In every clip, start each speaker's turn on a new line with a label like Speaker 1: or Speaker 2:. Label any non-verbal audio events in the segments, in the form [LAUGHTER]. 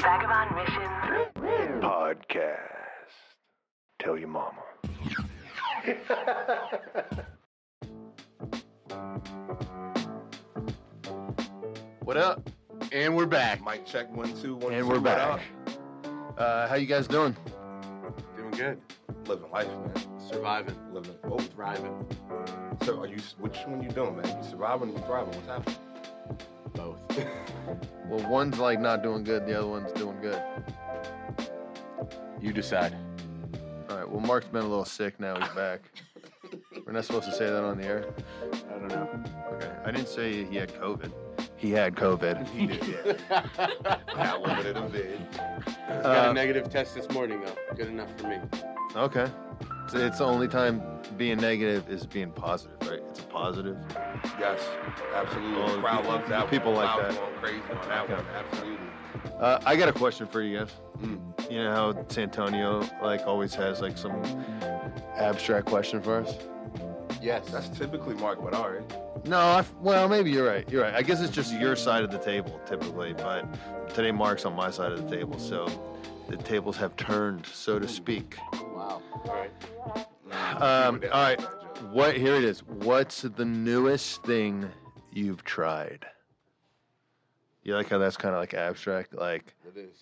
Speaker 1: Vagabond Mission.
Speaker 2: Podcast. Tell your mama. [LAUGHS]
Speaker 3: What up? And we're back.
Speaker 4: Mic check one two one.
Speaker 3: And
Speaker 4: two,
Speaker 3: we're
Speaker 4: what
Speaker 3: back. Uh, how you guys doing?
Speaker 5: Doing good.
Speaker 4: Living life, man.
Speaker 5: Surviving.
Speaker 4: Living. Oh,
Speaker 5: Thriving.
Speaker 4: so are you? Which one you doing, man? You surviving? You thriving? What's happening?
Speaker 5: Both.
Speaker 3: Well, one's like not doing good, the other one's doing good.
Speaker 5: you decide.
Speaker 3: All right. Well, Mark's been a little sick. Now he's back. We're not supposed to say that on the air.
Speaker 5: I don't know.
Speaker 3: Okay. I didn't say he had COVID. He had COVID. [LAUGHS]
Speaker 4: He did, yeah. Got limited a vid.
Speaker 5: Got
Speaker 3: Uh,
Speaker 5: a negative test this morning though. Good enough for me.
Speaker 3: Okay. It's, it's the only time being negative is being positive, right? It's a positive.
Speaker 4: Yes, absolutely.
Speaker 3: Oh,
Speaker 4: the crowd
Speaker 3: people-
Speaker 4: loves that.
Speaker 3: people
Speaker 4: one.
Speaker 3: like that.
Speaker 4: Going crazy on that
Speaker 3: Okay.
Speaker 4: one. Absolutely.
Speaker 3: Uh, I got a question for you guys.
Speaker 4: Mm.
Speaker 3: You know how Santonio like always has like some abstract question for us.
Speaker 5: Yes.
Speaker 4: That's typically Mark Bedard.
Speaker 3: No, I, well, maybe you're right. You're right. I guess it's just your side of the table typically, but today Mark's on my side of the table, so the tables have turned, so to speak.
Speaker 5: Right.
Speaker 3: Um, all right. What? Here it is. What's the newest thing you've tried? You like how that's kind of like abstract, like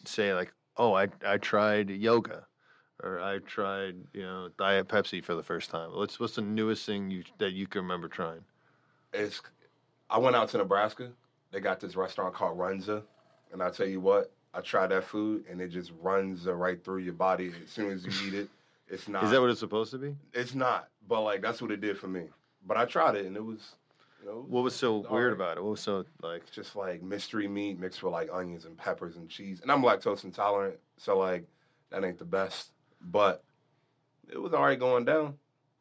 Speaker 3: say like, oh, I I tried yoga, or I tried you know Diet Pepsi for the first time. What's what's the newest thing you that you can remember trying?
Speaker 4: It's. I went out to Nebraska. They got this restaurant called Runza, and I tell you what, I tried that food, and it just runs right through your body as soon as you eat it. It's not.
Speaker 3: Is that what it's supposed to be?
Speaker 4: It's not, but like that's what it did for me. But I tried it, and it was, you know,
Speaker 3: What was so
Speaker 4: All
Speaker 3: weird
Speaker 4: right.
Speaker 3: about it? What was so like?
Speaker 4: it's just like mystery meat mixed with like onions and peppers and cheese. And I'm lactose intolerant, so like that ain't the best. But it was already going down.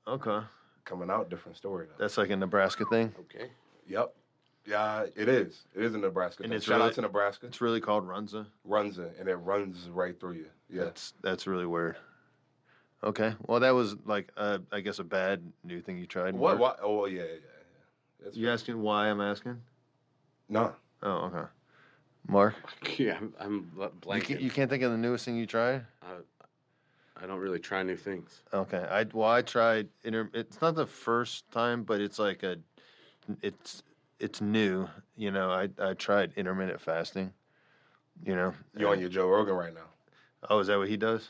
Speaker 3: Okay,
Speaker 4: Coming out, different story though.
Speaker 3: that's like a Nebraska thing.
Speaker 5: Okay.
Speaker 4: Yep. Yeah, it is. It is in Nebraska.
Speaker 3: And
Speaker 4: thing.
Speaker 3: it's
Speaker 4: Shout
Speaker 3: really-
Speaker 4: out to Nebraska.
Speaker 3: It's really called Runza.
Speaker 4: Runza, and it runs right through you. Yeah.
Speaker 3: That's that's really weird. Okay, well that was like uh, I guess a bad new thing you tried.
Speaker 4: What?
Speaker 3: Mark.
Speaker 4: What? Oh yeah, yeah, yeah. That's
Speaker 3: You asking why I'm asking?
Speaker 4: No.
Speaker 3: Oh, okay. Mark, [LAUGHS]
Speaker 5: Yeah, I'm, I'm bl-
Speaker 3: you
Speaker 5: blanking.
Speaker 3: can't, you can't think of the newest thing you tried?
Speaker 5: I don't really try new things.
Speaker 3: Okay, I well I tried. Inter- it's not the first time, but it's like a, it's it's new. You know, I I tried intermittent fasting. You know,
Speaker 4: You're on your Joe Rogan right now.
Speaker 3: Oh, is that what he does?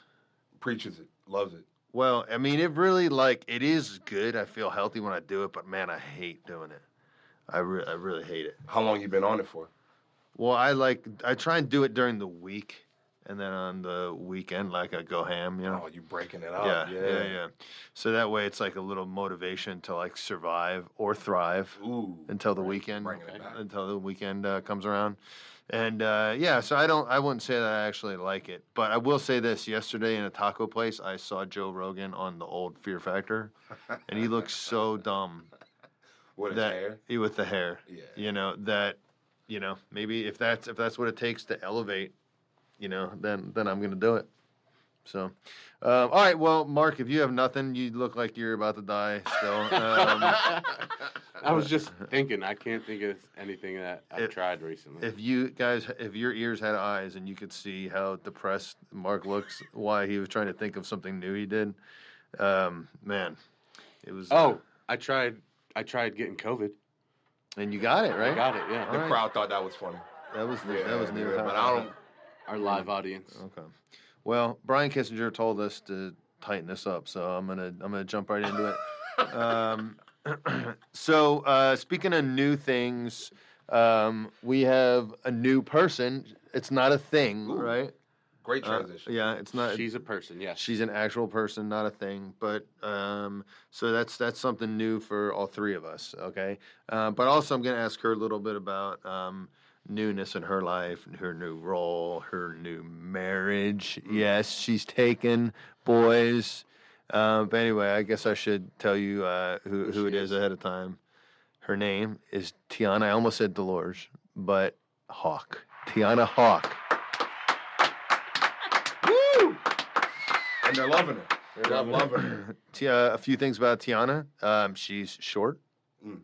Speaker 4: Preaches it. Loves it.
Speaker 3: Well, I mean, it really like it is good. I feel healthy when I do it, but man, I hate doing it. I re- I really hate it.
Speaker 4: How long you been on it for?
Speaker 3: Well, I like I try and do it during the week, and then on the weekend, like I go ham. You know.
Speaker 4: Oh, you breaking it up.
Speaker 3: yeah, yeah, yeah, So that way, it's like a little motivation to like survive or thrive
Speaker 4: Ooh.
Speaker 3: until the weekend,
Speaker 4: Bringing it back.
Speaker 3: until the weekend uh, comes around. And uh, yeah, so I don't, I wouldn't say that I actually like it, but I will say this: yesterday in a taco place, I saw Joe Rogan on the old Fear Factor, and he looks so dumb [LAUGHS]
Speaker 4: With
Speaker 3: that
Speaker 4: hair.
Speaker 3: he with the hair.
Speaker 4: Yeah.
Speaker 3: You know that, you know maybe if that's if that's what it takes to elevate, you know, then then I'm gonna do it. So, um, all right. Well, Mark, if you have nothing, you look like you're about to die still. Um, [LAUGHS]
Speaker 5: I was just [LAUGHS] thinking. I can't think of anything that I've
Speaker 3: If-
Speaker 5: tried recently.
Speaker 3: if you guys, if your ears had eyes and you could see how depressed Mark looks, why he was trying to think of something new he did, um, man, it was. uh,
Speaker 5: oh, I tried. I tried getting COVID.
Speaker 3: and you got it
Speaker 5: I
Speaker 3: right.
Speaker 5: got it. Yeah.
Speaker 3: All
Speaker 4: The
Speaker 3: right.
Speaker 4: crowd thought that was funny.
Speaker 3: That was
Speaker 4: Yeah,
Speaker 3: that was new.
Speaker 4: yeah, but I don't.
Speaker 5: Our live audience.
Speaker 3: Okay. Well, Brian Kissinger told us to tighten this up, so I'm gonna I'm gonna jump right into it. um, [CLEARS THROAT] so uh, speaking of new things, um, we have a new person. It's not a thing,
Speaker 4: Ooh.
Speaker 3: right?
Speaker 4: Great
Speaker 3: Uh,
Speaker 4: transition.
Speaker 3: yeah, it's not.
Speaker 5: She's a person. Yes.
Speaker 3: She's an actual person, not a thing. But um, so that's that's something new for all three of us. Okay. Uh, but also, I'm going to ask her a little bit about um, newness in her life, her new role, her new marriage. Yes, she's taken boys. Uh, but anyway, I guess I should tell you uh, who,
Speaker 5: Who
Speaker 3: it is ahead of time. Her name is Tiana. I almost said Dolores, but Hawk. Tiana Hawk. [LAUGHS]
Speaker 4: Woo! And they're loving it. They're
Speaker 5: Loving
Speaker 4: loving it.
Speaker 3: Ti- uh, a few things about Tiana. Um, she's short.
Speaker 4: Mm.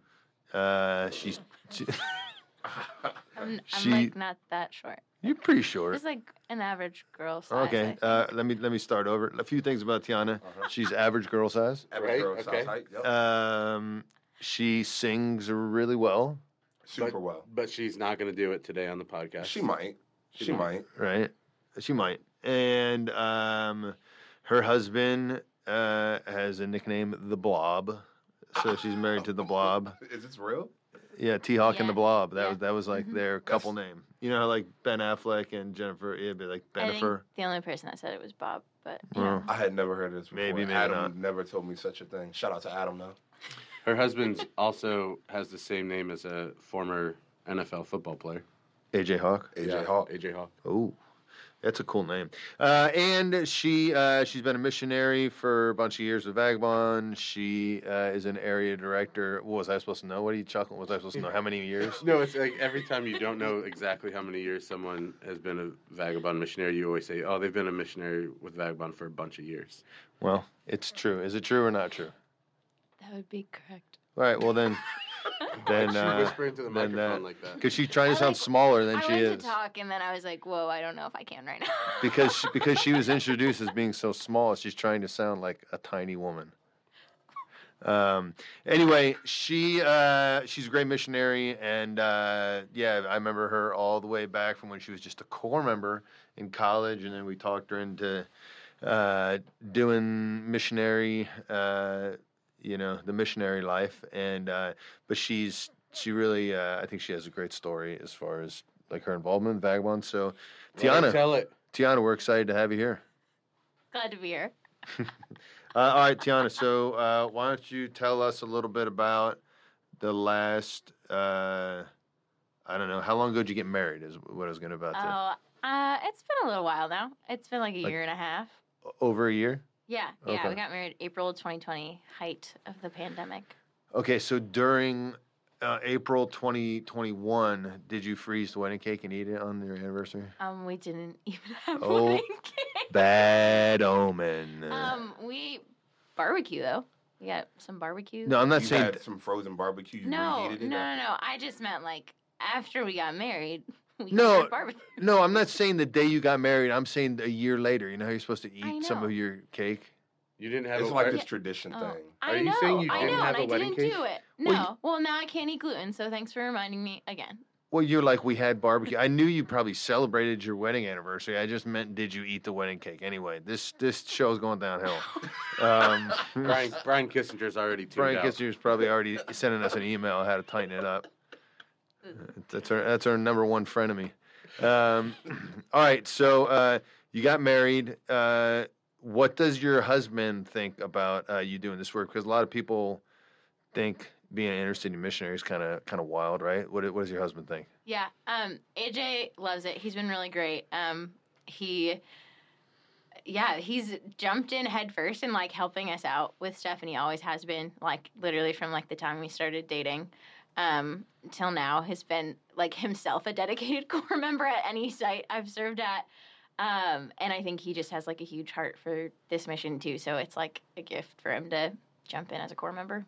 Speaker 3: Uh, she's she, [LAUGHS] [LAUGHS]
Speaker 6: I'm, I'm
Speaker 3: She-
Speaker 6: like not that short.
Speaker 3: You're pretty short.
Speaker 6: Just like an average girl size.
Speaker 3: Okay, uh, let me let me start over. A few things about Tiana.
Speaker 4: Uh-huh.
Speaker 3: She's average girl size.
Speaker 4: Average
Speaker 5: Right,
Speaker 4: girl size
Speaker 5: okay.
Speaker 4: height, yep.
Speaker 3: Um, she sings really well,
Speaker 4: Super well.
Speaker 5: But she's not going to do it today on the podcast.
Speaker 4: She might. She,
Speaker 5: She
Speaker 4: might.
Speaker 3: right? She might. And um, her husband uh, has a nickname, the Blob. So she's married to the Blob. [LAUGHS]
Speaker 4: Is this real?
Speaker 3: Yeah, T Hawk and the Blob. That
Speaker 6: Yeah.
Speaker 3: was that was like
Speaker 6: Mhm.
Speaker 3: their couple name. You know, how like Ben Affleck and Jennifer. It'd be like
Speaker 6: I think
Speaker 3: Bennifer.
Speaker 6: the only person that said it was Bob, but you
Speaker 3: Oh.
Speaker 4: I had never heard of this before.
Speaker 3: Maybe, maybe
Speaker 4: Adam
Speaker 3: not.
Speaker 4: never told me such a thing. Shout out to Adam though.
Speaker 5: Her husband also has the same name as a former NFL football player.
Speaker 3: AJ Hawk.
Speaker 4: AJ
Speaker 5: Yeah,
Speaker 4: Hawk.
Speaker 5: AJ Hawk.
Speaker 3: Oh, that's a cool name. Uh, and she uh, she's been a missionary for a bunch of years with Vagabond. She uh, is an area director. What was I supposed to know? What are you chuckling? Was I supposed to know how many years? [LAUGHS]
Speaker 5: No, it's like every time you don't know exactly how many years someone has been a vagabond missionary, you always say, "Oh, they've been a missionary with vagabond for a bunch of years."
Speaker 3: Well, it's true. Is it true or not true?
Speaker 6: That would be correct.
Speaker 3: All right. Well then, [LAUGHS] [LAUGHS] then
Speaker 5: she
Speaker 3: uh,
Speaker 5: whisper into the
Speaker 3: then
Speaker 5: microphone
Speaker 3: that-
Speaker 5: like that.
Speaker 3: because she's trying to sound
Speaker 6: like-
Speaker 3: smaller than
Speaker 6: I
Speaker 3: she
Speaker 6: went
Speaker 3: is.
Speaker 6: to talk and then I was like, whoa, I don't know if I can right now. [LAUGHS]
Speaker 3: because she, because she was introduced as being so small, she's trying to sound like a tiny woman. Um, anyway, she uh, she's a great missionary, and uh, yeah, I remember her all the way back from when she was just a core member in college, and then we talked her into uh, doing missionary, uh, you know, the missionary life, and uh, but she's she really, uh, I think she has a great story as far as like her involvement in Vagabond. So, Tiana,
Speaker 5: tell it.
Speaker 3: Tiana, we're excited to have you here.
Speaker 6: Glad to be here. [LAUGHS]
Speaker 3: Uh, all right, Tiana. So uh, why don't you tell us a little bit about the last? Uh, I don't know. How long ago did you get married? Is what I was going to about. to.
Speaker 6: Oh, uh, it's been a little while now. It's been like a
Speaker 3: Like-
Speaker 6: year and a half.
Speaker 3: Over a year.
Speaker 6: Yeah, yeah.
Speaker 3: Okay.
Speaker 6: We got married April 2020, height of the pandemic.
Speaker 3: Okay, so during uh, April 2021, did you freeze the wedding cake and eat it on your anniversary?
Speaker 6: Um, we didn't [LAUGHS] even have
Speaker 3: Oh,
Speaker 6: wedding cake.
Speaker 3: Bad omen.
Speaker 6: Um, we barbecue though. We got some barbecue.
Speaker 3: no, I'm not
Speaker 4: you
Speaker 3: saying.
Speaker 4: had some frozen barbecue. You
Speaker 6: no,
Speaker 4: reheated
Speaker 6: no, no, no. I just meant like after we got married. [LAUGHS] We
Speaker 3: No,
Speaker 6: barbecue.
Speaker 3: No, I'm not saying the day you got married. I'm saying a year later. You know how you're supposed to eat some of your cake.
Speaker 5: You didn't have
Speaker 4: It's
Speaker 5: a
Speaker 4: like
Speaker 5: wedding-
Speaker 4: this tradition
Speaker 6: Oh,
Speaker 4: thing.
Speaker 6: I
Speaker 5: Are you
Speaker 6: know,
Speaker 5: saying you
Speaker 6: I
Speaker 5: didn't
Speaker 6: know,
Speaker 5: have
Speaker 6: and
Speaker 5: a
Speaker 6: I
Speaker 5: wedding
Speaker 6: didn't
Speaker 5: cake?
Speaker 6: do it. No.
Speaker 3: Well,
Speaker 6: Well, now I can't eat gluten, so thanks for reminding me again.
Speaker 3: Well, you're like we had barbecue. I knew you probably celebrated your wedding anniversary. I just meant did you eat the wedding cake? Anyway, this this show's going downhill. [LAUGHS] Um,
Speaker 5: Brian, Brian Kissinger's already tuned
Speaker 3: Brian
Speaker 5: out.
Speaker 3: Kissinger's probably already sending us an email how to tighten it up. That's our that's our number one frenemy. Um, [CLEARS THROAT] all right, so uh, you got married. Uh, what does your husband think about uh, you doing this work? Because a lot of people think being an inner city missionary is kind of kind of wild, right? What what does your husband think?
Speaker 6: Yeah. Um, AJ loves it. He's been really great. Um, he, yeah, he's jumped in head first and like helping us out with stuff, and he always has been. Like literally from like the time we started dating, um, till now, has been like himself a dedicated [LAUGHS] core member at any site I've served at. Um, and I think he just has like a huge heart for this mission too. So it's like a gift for him to jump in as a core member.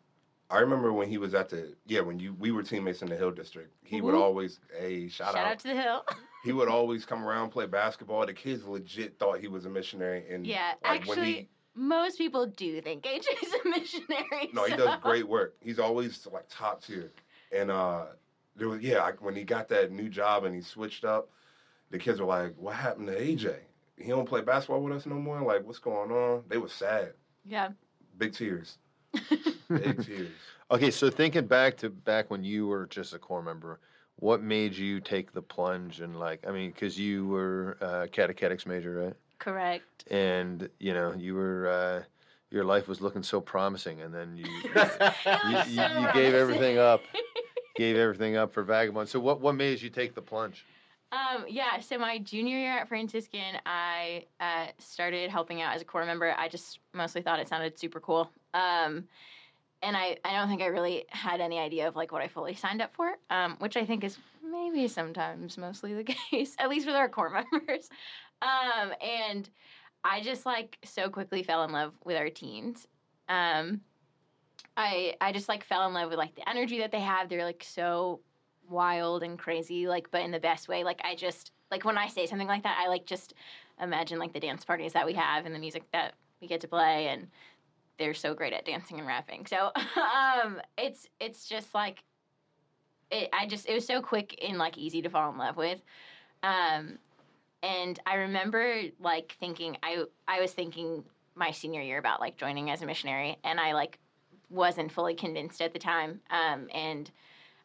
Speaker 4: I remember when he was at the yeah when you we were teammates in the Hill District. He would always a shout, out
Speaker 6: Shout out to the hill. [LAUGHS]
Speaker 4: He would always come around play basketball. The kids legit thought he was a missionary. And
Speaker 6: Yeah,
Speaker 4: like,
Speaker 6: actually,
Speaker 4: he,
Speaker 6: most people do think AJ's a [LAUGHS] missionary.
Speaker 4: no, he does great work. He's always like top tier. And uh, there was yeah, like, when he got that new job and he switched up, the kids were like, "What happened to AJ? He don't play basketball with us no more. Like, what's going on?" They were sad,
Speaker 6: Yeah.
Speaker 4: big tears, [LAUGHS] big tears.
Speaker 3: Okay, so thinking back to back when you were just a core member, what made you take the plunge and like, I mean, because you were a catechetics major, right?
Speaker 6: Correct.
Speaker 3: And you know, you were uh, your life was looking so promising, and then you [LAUGHS] you,
Speaker 6: was
Speaker 3: you,
Speaker 6: so
Speaker 3: you gave everything up, gave everything up for Vagabond. So what what made you take the plunge?
Speaker 6: Um, yeah, so my junior year at Franciscan, I uh, started helping out as a core member. I just mostly thought it sounded super cool. Um, and I, I don't think I really had any idea of like what I fully signed up for, um, which I think is maybe sometimes mostly the [LAUGHS] case, at least with our core [LAUGHS] members. Um, and I just like so quickly fell in love with our teens. Um, I I just like fell in love with like the energy that they have. They're like so wild and crazy, like, but in the best way. Like, I just like when I say something like that, I like just imagine like the dance parties that we have and the music that we get to play, and they're so great at dancing and rapping. So, [LAUGHS] um, it's it's just like, it. I just it was so quick and like easy to fall in love with. Um, and I remember like thinking I I was thinking my senior year about like joining as a missionary, and I like wasn't fully convinced at the time. Um, and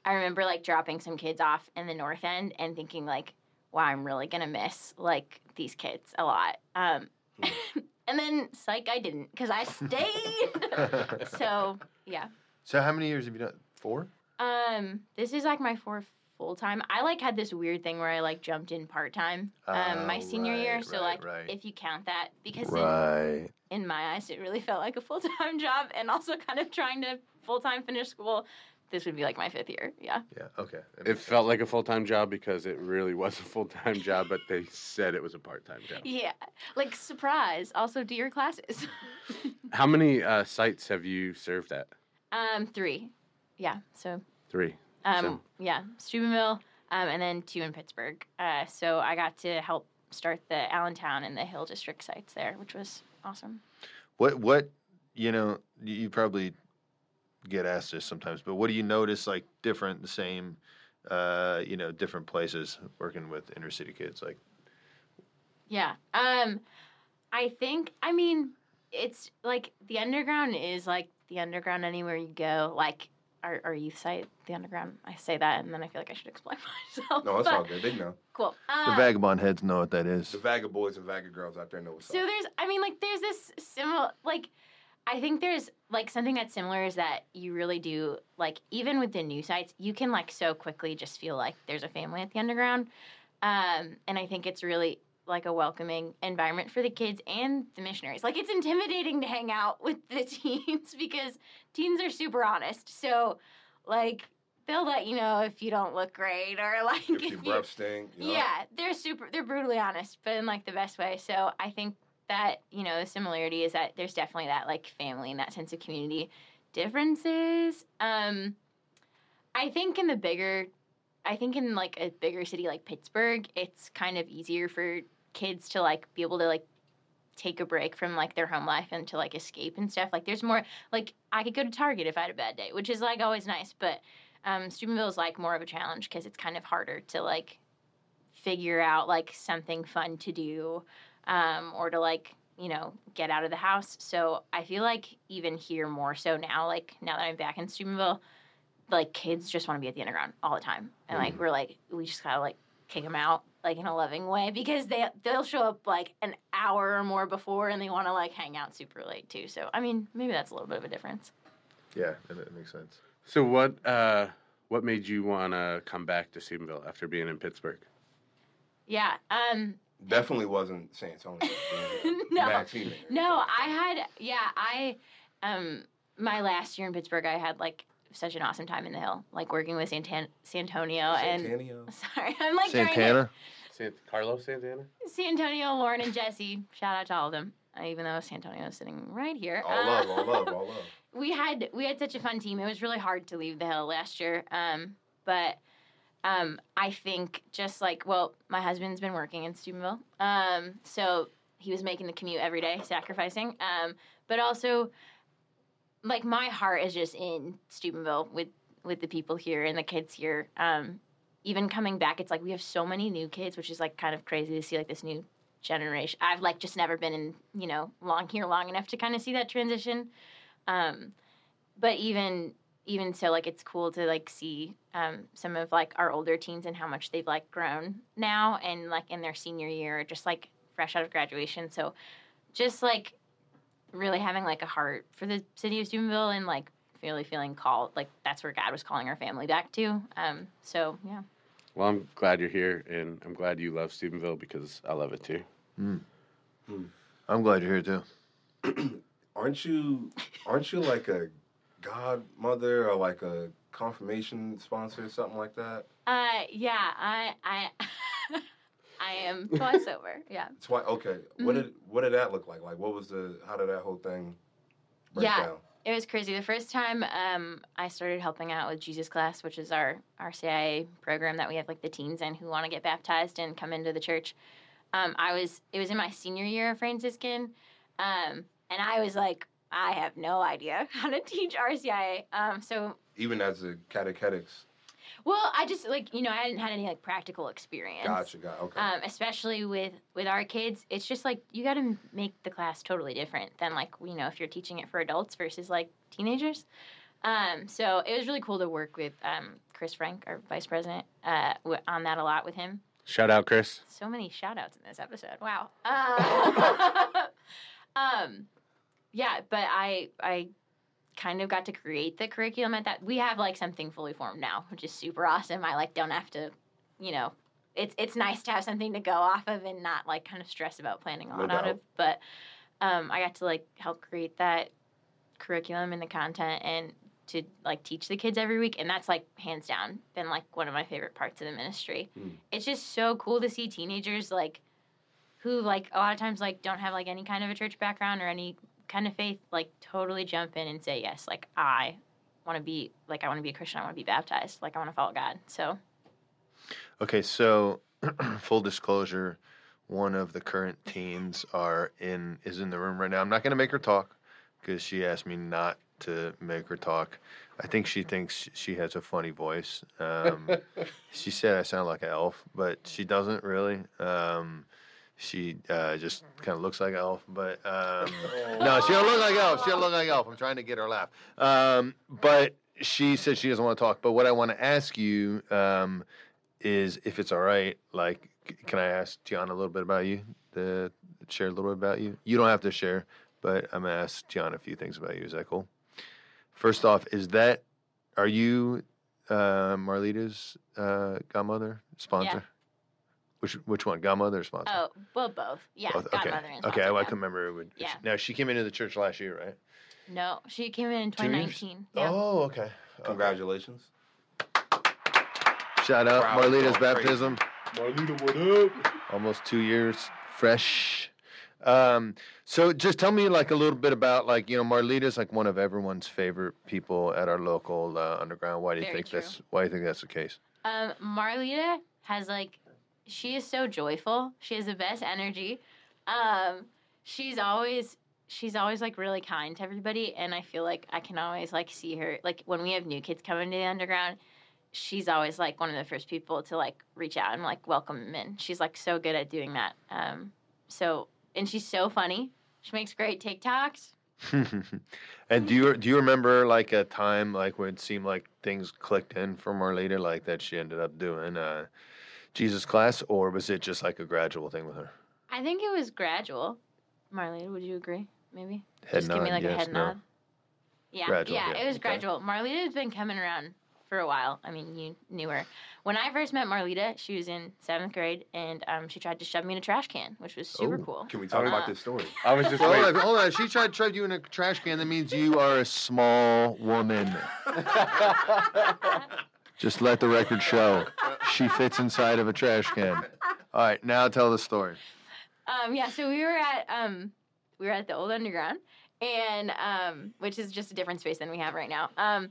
Speaker 6: I remember like dropping some kids off in the north end and thinking like, wow, I'm really gonna miss like these kids a lot. Um, [LAUGHS] and then psych, I didn't because I stayed. [LAUGHS] so yeah.
Speaker 3: So how many years have you done? Four.
Speaker 6: Um, this is like my fourth full time. I like had this weird thing where I like jumped in part time. Um, my
Speaker 3: Oh,
Speaker 6: senior year. So
Speaker 3: right,
Speaker 6: like,
Speaker 3: right.
Speaker 6: if you count that, because in,
Speaker 2: Right.
Speaker 6: In my eyes, it really felt like a full time [LAUGHS] job, and also kind of trying to full time finish school. This would be like my fifth year. Yeah.
Speaker 3: Yeah. Okay. That
Speaker 5: It felt
Speaker 3: sense.
Speaker 5: like a full time job because it really was a full time job, but they said it was a part time job. [LAUGHS]
Speaker 6: Yeah. Like surprise. Also, do your classes. [LAUGHS]
Speaker 5: How many uh, sites have you served at?
Speaker 6: um, three. Yeah. So
Speaker 5: Three.
Speaker 6: Um,
Speaker 5: So-
Speaker 6: yeah, Steubenville, um, and then two in Pittsburgh. Uh, so I got to help start the Allentown and the Hill District sites there, which was awesome.
Speaker 3: What what you know you you probably get asked this sometimes, but what do you notice like different, the same, uh, you know, different places working with inner city kids? Like,
Speaker 6: Yeah. Um, I think. I mean, it's like the underground is like the underground anywhere you go. Like our, our youth site, the underground. I say that, and then I feel like I should explain [LAUGHS] myself.
Speaker 4: No, it's all good. They know.
Speaker 6: Cool.
Speaker 3: the
Speaker 6: Uh,
Speaker 3: vagabond heads know what that is.
Speaker 4: The Vaga boys and Vaga girls out there know what's
Speaker 6: So
Speaker 4: up.
Speaker 6: there's, I mean, like, there's this similar, like, I think there's like something that's similar is that you really do, like, even with the new sites, you can like so quickly just feel like there's a family at the underground. Um, and I think it's really like a welcoming environment for the kids and the missionaries. Like, it's intimidating to hang out [LAUGHS] with the teens because teens are super honest. So, like, they'll let you know if you don't look great or [LAUGHS] like
Speaker 4: if your
Speaker 6: you,
Speaker 4: breath stink, you know?
Speaker 6: yeah, they're super. They're brutally honest, but in like the best way. So I think that you know the similarity is that there's definitely that like family and that sense of community differences. Um, I think in the bigger, I think in like a bigger city like Pittsburgh, it's kind of easier for kids to like be able to like take a break from like their home life and to like escape and stuff. Like there's more like I could go to Target if I had a bad day, which is like always nice, but um, Steubenville is like more of a challenge because it's kind of harder to like figure out like something fun to do um, or to like you know get out of the house. So I feel like even here more so now, like now that I'm back in Steubenville, like kids just want to be at the underground all the time, and like we're like we just gotta like kick them out like in a loving way because they they'll show up like an hour or more before and they want to like hang out super late too. So I mean maybe that's a little bit of a difference.
Speaker 3: Yeah, that, that makes sense.
Speaker 5: So what uh, what made you want to come back to Steubenville after being in Pittsburgh?
Speaker 6: Yeah. Um.
Speaker 4: Definitely wasn't San Antonio. [LAUGHS]
Speaker 6: No.
Speaker 4: bad teammate or
Speaker 6: No. I had yeah, I um my last year in Pittsburgh I had like such an awesome time in the hill, like working with Santan- Santonio and
Speaker 4: Santanio. [LAUGHS]
Speaker 6: sorry, I'm like trying to-
Speaker 3: Santana.
Speaker 5: Sant- Carlos Santana.
Speaker 6: Santonio, Lauren and Jesse. Shout out to all of them. uh, Even though Santonio is sitting right here.
Speaker 4: All
Speaker 6: Uh,
Speaker 4: love, all love, all love. [LAUGHS]
Speaker 6: we had we had such a fun team. It was really hard to leave the hill last year. Um, but um, I think just like well, my husband's been working in Steubenville, um, so he was making the commute every day, sacrificing. Um, but also, like my heart is just in Steubenville with with the people here and the kids here. Um, even coming back, it's like we have so many new kids, which is like kind of crazy to see like this new generation. I've like just never been in you know long here long enough to kind of see that transition. Um, but even even so, like it's cool to like see um, some of like our older teens and how much they've like grown now and like in their senior year, just like fresh out of graduation. So just like really having like a heart for the city of Steubenville and like really feeling called like that's where God was calling our family back to. Um, so yeah.
Speaker 5: Well, I'm glad you're here, and I'm glad you love Steubenville because I love it too.
Speaker 3: I'm glad you're here too. [CLEARS THROAT]
Speaker 4: Aren't you? Aren't you like a godmother or like a confirmation sponsor or something like that?
Speaker 6: Uh, yeah, I I [LAUGHS] I [LAUGHS] am twice over. Yeah.
Speaker 4: It's why. Okay. What
Speaker 6: Mhm.
Speaker 4: did what did that look like? Like, what was the? How did that whole thing break
Speaker 6: Yeah.
Speaker 4: down?
Speaker 6: it was crazy. The first time um, I started helping out with Jesus Class, which is our RCIA program that we have like the teens in who want to get baptized and come into the church. Um, I was it was in my senior year of Franciscan, um, and I was like, I have no idea [LAUGHS] how to teach RCIA. Um, so
Speaker 4: Even as a catechetics.
Speaker 6: Well, I just like you know I hadn't had any like practical experience.
Speaker 4: Gotcha, got okay.
Speaker 6: Um, especially with with our kids, it's just like you got to make the class totally different than like you know if you're teaching it for adults versus like teenagers. Um, so it was really cool to work with um, Chris Frank, our vice president, uh, w- on that a lot with him.
Speaker 5: Shout out, Chris.
Speaker 6: So many shout outs in this episode. Wow. Uh, [LAUGHS] [LAUGHS] um, yeah, but I I kind of got to create the curriculum at that. We have like something fully formed now, which is super awesome. I like don't have to, you know, it's it's nice to have something to go off of and not like kind of stress about planning a
Speaker 4: No
Speaker 6: lot out
Speaker 4: doubt.
Speaker 6: of. But um, I got to like help create that curriculum and the content and to like teach the kids every week and that's like hands down been like one of my favorite parts of the ministry
Speaker 4: Hmm.
Speaker 6: it's just so cool to see teenagers like who like a lot of times like don't have like any kind of a church background or any kind of faith like totally jump in and say yes like i want to be like i want to be a christian i want to be baptized like i want to follow god so
Speaker 3: Okay, so [CLEARS THROAT] full disclosure, one of the current teens are in is in the room right now. I'm not going to make her talk because she asked me not to make her talk. I think she thinks she has a funny voice. Um, [LAUGHS] she said I sound like an elf, but she doesn't really. Um, she uh, just kind of looks like an elf, but um, [LAUGHS] no, she don't look like elf. She don't look like elf. I'm trying to get her laugh. Um, but she said she doesn't want to talk. But what I want to ask you um, is, if it's all right, like, c- can I ask Tiana a little bit about you? To share a little bit about you. You don't have to share, but I'm gonna ask Tiana a few things about you. Is that cool? First off, is that are you uh, Marlita's uh, godmother sponsor? Which which one, godmother or sponsor?
Speaker 6: oh well both yeah
Speaker 3: Both? Okay.
Speaker 6: godmother and
Speaker 3: Okay, I,
Speaker 6: sponsor,
Speaker 3: I can remember. It would,
Speaker 6: Yeah.
Speaker 3: Now she came into the church last year, right?
Speaker 6: no she came in in 2019 yeah.
Speaker 3: Oh, okay. Okay.
Speaker 4: Congratulations.
Speaker 3: Shout out
Speaker 4: Proud,
Speaker 3: Marlita's
Speaker 4: going crazy.
Speaker 3: baptism.
Speaker 4: Marlita, what up?
Speaker 3: Almost two years, fresh. Um, so just tell me like a little bit about like you know Marlita's like one of everyone's favorite people at our local uh, underground. Why do you
Speaker 6: Very
Speaker 3: think
Speaker 6: true.
Speaker 3: that's why do you think that's the case?
Speaker 6: Um, Marlita has like, she is so joyful. She has the best energy. Um, she's always, she's always like really kind to everybody, and I feel like I can always like see her. Like when we have new kids coming to the underground, she's always like one of the first people to like reach out and like welcome them in. She's like so good at doing that. Um, so and she's so funny. She makes great TikToks. [LAUGHS]
Speaker 3: and do you do you remember like a time like when it seemed like things clicked in for Marlita, like that she ended up doing uh, Jesus class, or was it just like a gradual thing with her?
Speaker 6: I think it was gradual. Marlita, would you agree? Maybe.
Speaker 3: Head
Speaker 6: Just give me like
Speaker 3: yes,
Speaker 6: a head
Speaker 3: no.
Speaker 6: nod. Yeah,
Speaker 3: Gradual,
Speaker 6: yeah,
Speaker 3: yeah,
Speaker 6: it was
Speaker 3: okay.
Speaker 6: gradual. Marlita's been coming around for a while. I mean, you knew her. When I first met Marlita, she was in seventh grade, and um, she tried to shove me in a trash can, which was super
Speaker 3: Oh.
Speaker 6: cool.
Speaker 4: Can we talk
Speaker 6: Uh,
Speaker 4: about this story?
Speaker 5: I was just
Speaker 3: Hold on, hold on. She tried to trap you in a trash can. That means you are a small woman. [LAUGHS] Just let the record show. She fits inside of a trash can. All right, now tell the story.
Speaker 6: Um, yeah, so we were at um, we were at the old underground, and um, which is just a different space than we have right now. Um,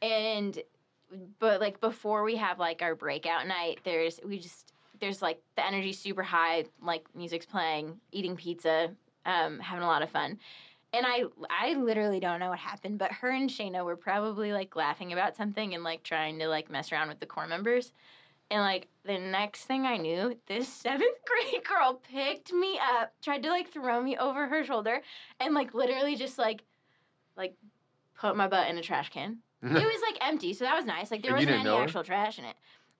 Speaker 6: and but like before we have like our breakout night, there's we just there's like the energy super high, like music's playing, eating pizza, um, having a lot of fun. And I I literally don't know what happened, but her and Shayna were probably like laughing about something and like trying to like mess around with the core members. And like the next thing I knew, this seventh [LAUGHS] grade girl picked me up, tried to like throw me over her shoulder, and like literally just like like put my butt in a trash can. [LAUGHS] it was like empty, so that was nice. Like there
Speaker 3: And
Speaker 6: wasn't any actual trash in it.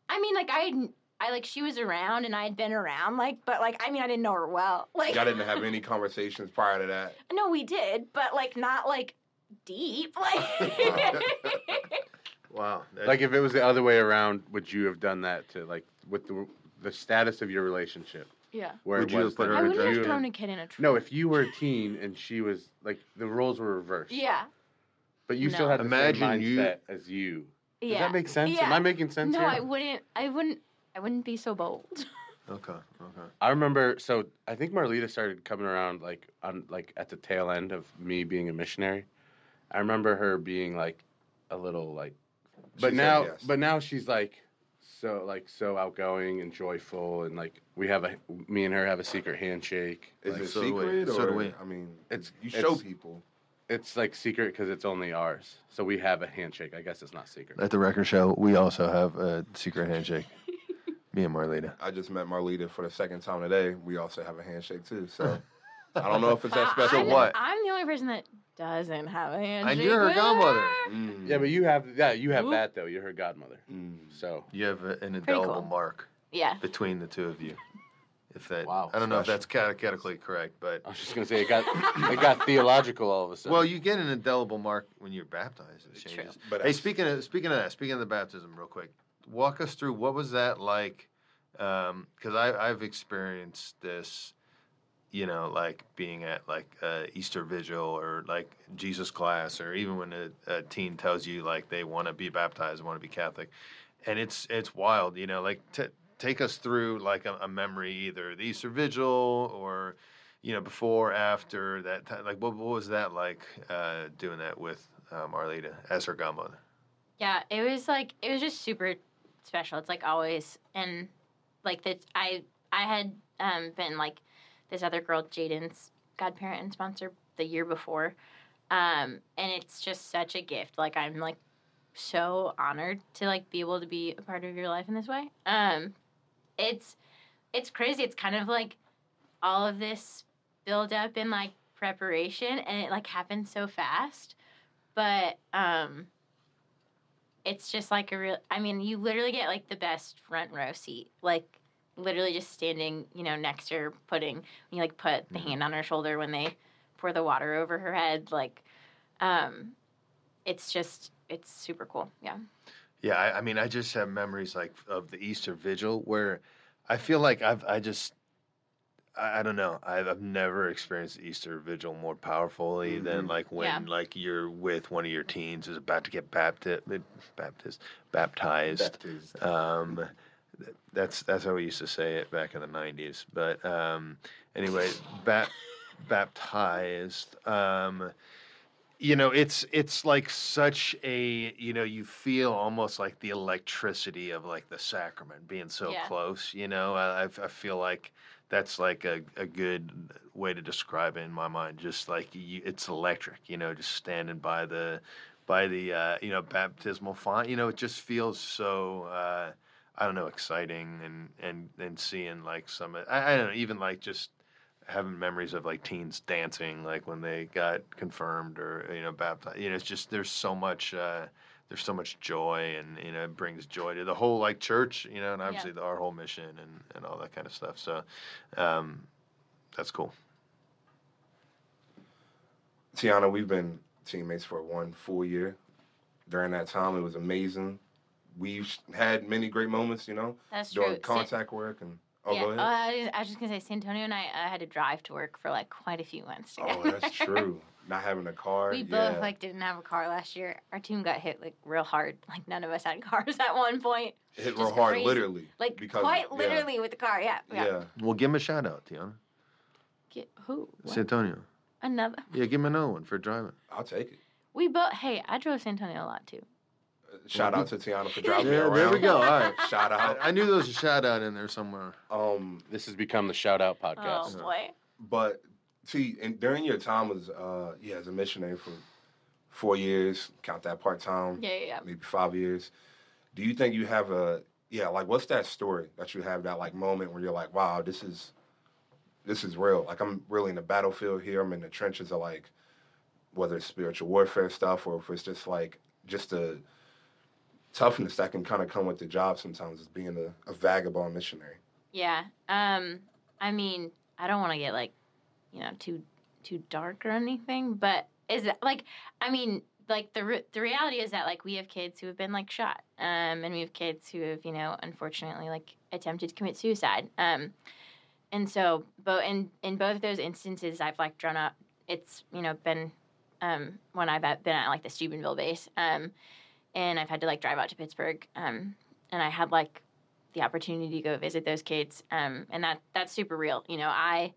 Speaker 6: I mean, like I, I like she was around and I had been around, like, but like I mean, I didn't know her well. [LAUGHS] Like,
Speaker 4: Y'all didn't have any conversations prior to that. [LAUGHS]
Speaker 6: no, we did, but like not like deep. [LAUGHS] Like,
Speaker 3: Wow.
Speaker 5: Like if it was the other way around, would you have done that to like with the the status of your relationship?
Speaker 6: yeah.
Speaker 5: Where
Speaker 3: Would you
Speaker 5: was
Speaker 3: have put her
Speaker 6: I
Speaker 3: in a
Speaker 6: wouldn't
Speaker 3: trash
Speaker 6: have thrown a kid in a trash.
Speaker 5: No, if you were a teen and she was like the roles were reversed.
Speaker 6: Yeah.
Speaker 5: But you still
Speaker 6: No.
Speaker 5: had the
Speaker 3: Imagine
Speaker 5: same
Speaker 3: you-
Speaker 5: as you. Does
Speaker 6: Yeah.
Speaker 5: that make sense? Am I making sense
Speaker 6: No,
Speaker 5: here?
Speaker 6: I wouldn't. I wouldn't. I wouldn't be so bold. [LAUGHS]
Speaker 3: Okay. Okay.
Speaker 5: I remember. So I think Marlita started coming around like on like at the tail end of me being a missionary. I remember her being like a little like, but
Speaker 4: said
Speaker 5: now,
Speaker 4: yes.
Speaker 5: but now she's like so like so outgoing and joyful and like we have a me and her have a secret handshake.
Speaker 4: Is
Speaker 5: Like,
Speaker 4: it
Speaker 3: so do we.
Speaker 4: secret
Speaker 3: So do
Speaker 4: or
Speaker 3: we.
Speaker 4: I mean,
Speaker 5: It's-
Speaker 4: you show
Speaker 5: it's-
Speaker 4: people.
Speaker 5: It's like secret because it's only ours. So we have a handshake. I guess it's not secret.
Speaker 3: At the record show, we also have a secret handshake. Me and Marlita.
Speaker 4: I just met Marlita for the second time today. We also have a handshake too. So [LAUGHS] I don't know if it's that special.
Speaker 6: I'm,
Speaker 3: what?
Speaker 6: I'm the only person that doesn't have a handshake.
Speaker 3: you're her
Speaker 6: with
Speaker 3: godmother.
Speaker 6: her.
Speaker 4: Mm,
Speaker 5: Yeah, but you have yeah, you have
Speaker 6: Oop.
Speaker 5: that though. You're her godmother.
Speaker 4: mm.
Speaker 5: So
Speaker 3: You have a, an indelible
Speaker 6: cool.
Speaker 3: mark
Speaker 6: Yeah.
Speaker 3: between the two of you. If that,
Speaker 5: Wow,
Speaker 3: I don't know if that's catechetically correct, but
Speaker 5: I was just gonna say it got it got theological all of a sudden.
Speaker 3: well, you get an indelible mark when you're baptized. It
Speaker 6: True.
Speaker 3: changes.
Speaker 4: But
Speaker 3: Hey,
Speaker 4: that's-
Speaker 3: speaking of speaking of that, speaking of the baptism, real quick, walk us through what was that like? Because I I've experienced this, you know, like being at like uh, Easter Vigil or like Jesus class, or even when a, a teen tells you like they want to be baptized, want to be Catholic, and it's it's wild, you know. Like t- take us through like a, a memory, either the Easter Vigil or you know before, after that. Time. Like what, what was that like uh, doing that with uh, Marlita as her godmother?
Speaker 6: Yeah, it was like it was just super special. It's like always and like that I I had um been like this other girl Jaden's godparent and sponsor the year before. Um and it's just such a gift. Like I'm like so honored to like be able to be a part of your life in this way. Um it's it's crazy. It's kind of like all of this build up and like preparation and it like happened so fast. But um it's just like a real i mean you literally get like the best front row seat like literally just standing you know next to her putting you like put the hand on her shoulder when they pour the water over her head like um it's just it's super cool. Yeah.
Speaker 3: Yeah, I, I mean, I just have memories like of the Easter Vigil where I feel like I've I just I, I don't know I've, I've never experienced Easter Vigil more powerfully than
Speaker 4: Mhm.
Speaker 3: like when
Speaker 6: Yeah.
Speaker 3: like you're with one of your teens who's about to get baptized, baptized, baptized.
Speaker 4: Baptized.
Speaker 3: Um, that's that's how we used to say it back in the '90s. But um, anyway, bap, baptized. Um, you know, it's it's like such a you know you feel almost like the electricity of like the sacrament being so
Speaker 6: Yeah.
Speaker 3: close. You know, I feel like that's like a, a good way to describe it in my mind. Just like you, it's electric. You know, just standing by the by the uh, you know baptismal font. You know, it just feels so. Uh, I don't know, exciting and and and seeing like some. I, I don't know, even like just having memories of like teens dancing, like when they got confirmed or you know baptized. You know, it's just there's so much. Uh, there's so much joy, and you know, it brings joy to the whole like church. You know, and obviously the, our whole mission and and all that kind of stuff. So, um, that's cool.
Speaker 4: Tiana, we've been teammates for one full year. During that time, it was amazing. We've had many great moments, you know,
Speaker 6: that's true
Speaker 4: doing
Speaker 6: San-
Speaker 4: contact work and. Oh,
Speaker 6: yeah,
Speaker 4: go ahead.
Speaker 6: uh, I, was, I was just gonna say San Antonio and I uh, had to drive to work for like quite a few months together.
Speaker 4: oh, that's true. [LAUGHS] Not having a car.
Speaker 6: we
Speaker 4: yeah.
Speaker 6: both like didn't have a car last year. Our team got hit like real hard. [LAUGHS] Like none of us had cars [LAUGHS] at one point.
Speaker 4: hit
Speaker 6: just
Speaker 4: real hard,
Speaker 6: crazy.
Speaker 4: literally.
Speaker 6: Like
Speaker 4: because
Speaker 6: quite
Speaker 4: yeah,
Speaker 6: literally with the car. Yeah.
Speaker 4: Yeah.
Speaker 3: Well, give him a shout out, Tiana.
Speaker 6: Get, who? What?
Speaker 3: San Antonio.
Speaker 6: Another.
Speaker 3: Yeah, give him another one for driving.
Speaker 4: I'll take it.
Speaker 6: We both. Hey, I drove San Antonio a lot too.
Speaker 4: Uh, Shout out to Tiana for [LAUGHS] driving me
Speaker 3: Yeah,
Speaker 4: around.
Speaker 3: there we go. All right.
Speaker 4: Shout
Speaker 3: I,
Speaker 4: out.
Speaker 3: I knew there was a shout out in there somewhere.
Speaker 4: Um,
Speaker 5: this has become the shout out podcast.
Speaker 6: Oh boy.
Speaker 4: but see, and during your time as uh, yeah, as a missionary for four years, count that part time,
Speaker 6: Yeah, yeah, yeah.
Speaker 4: maybe five years. Do you think you have a yeah, like what's that story that you have that like moment where you're like, wow, this is this is real. Like I'm really in the battlefield here. I'm in the trenches of like whether it's spiritual warfare stuff or if it's just like just a toughness that can kind of come with the job sometimes as being a, a vagabond missionary.
Speaker 6: Yeah. Um. I mean, I don't want to get like, you know, too too dark or anything, but is that like? I mean, like the re- the reality is that like we have kids who have been like shot, um, and we have kids who have you know unfortunately like attempted to commit suicide, um, and so but in in both of those instances, I've like drawn up. It's you know been, um, when I've been at like the Steubenville base, um, and I've had to like drive out to Pittsburgh, um, and I had like the opportunity to go visit those kids um, and that that's super real you know i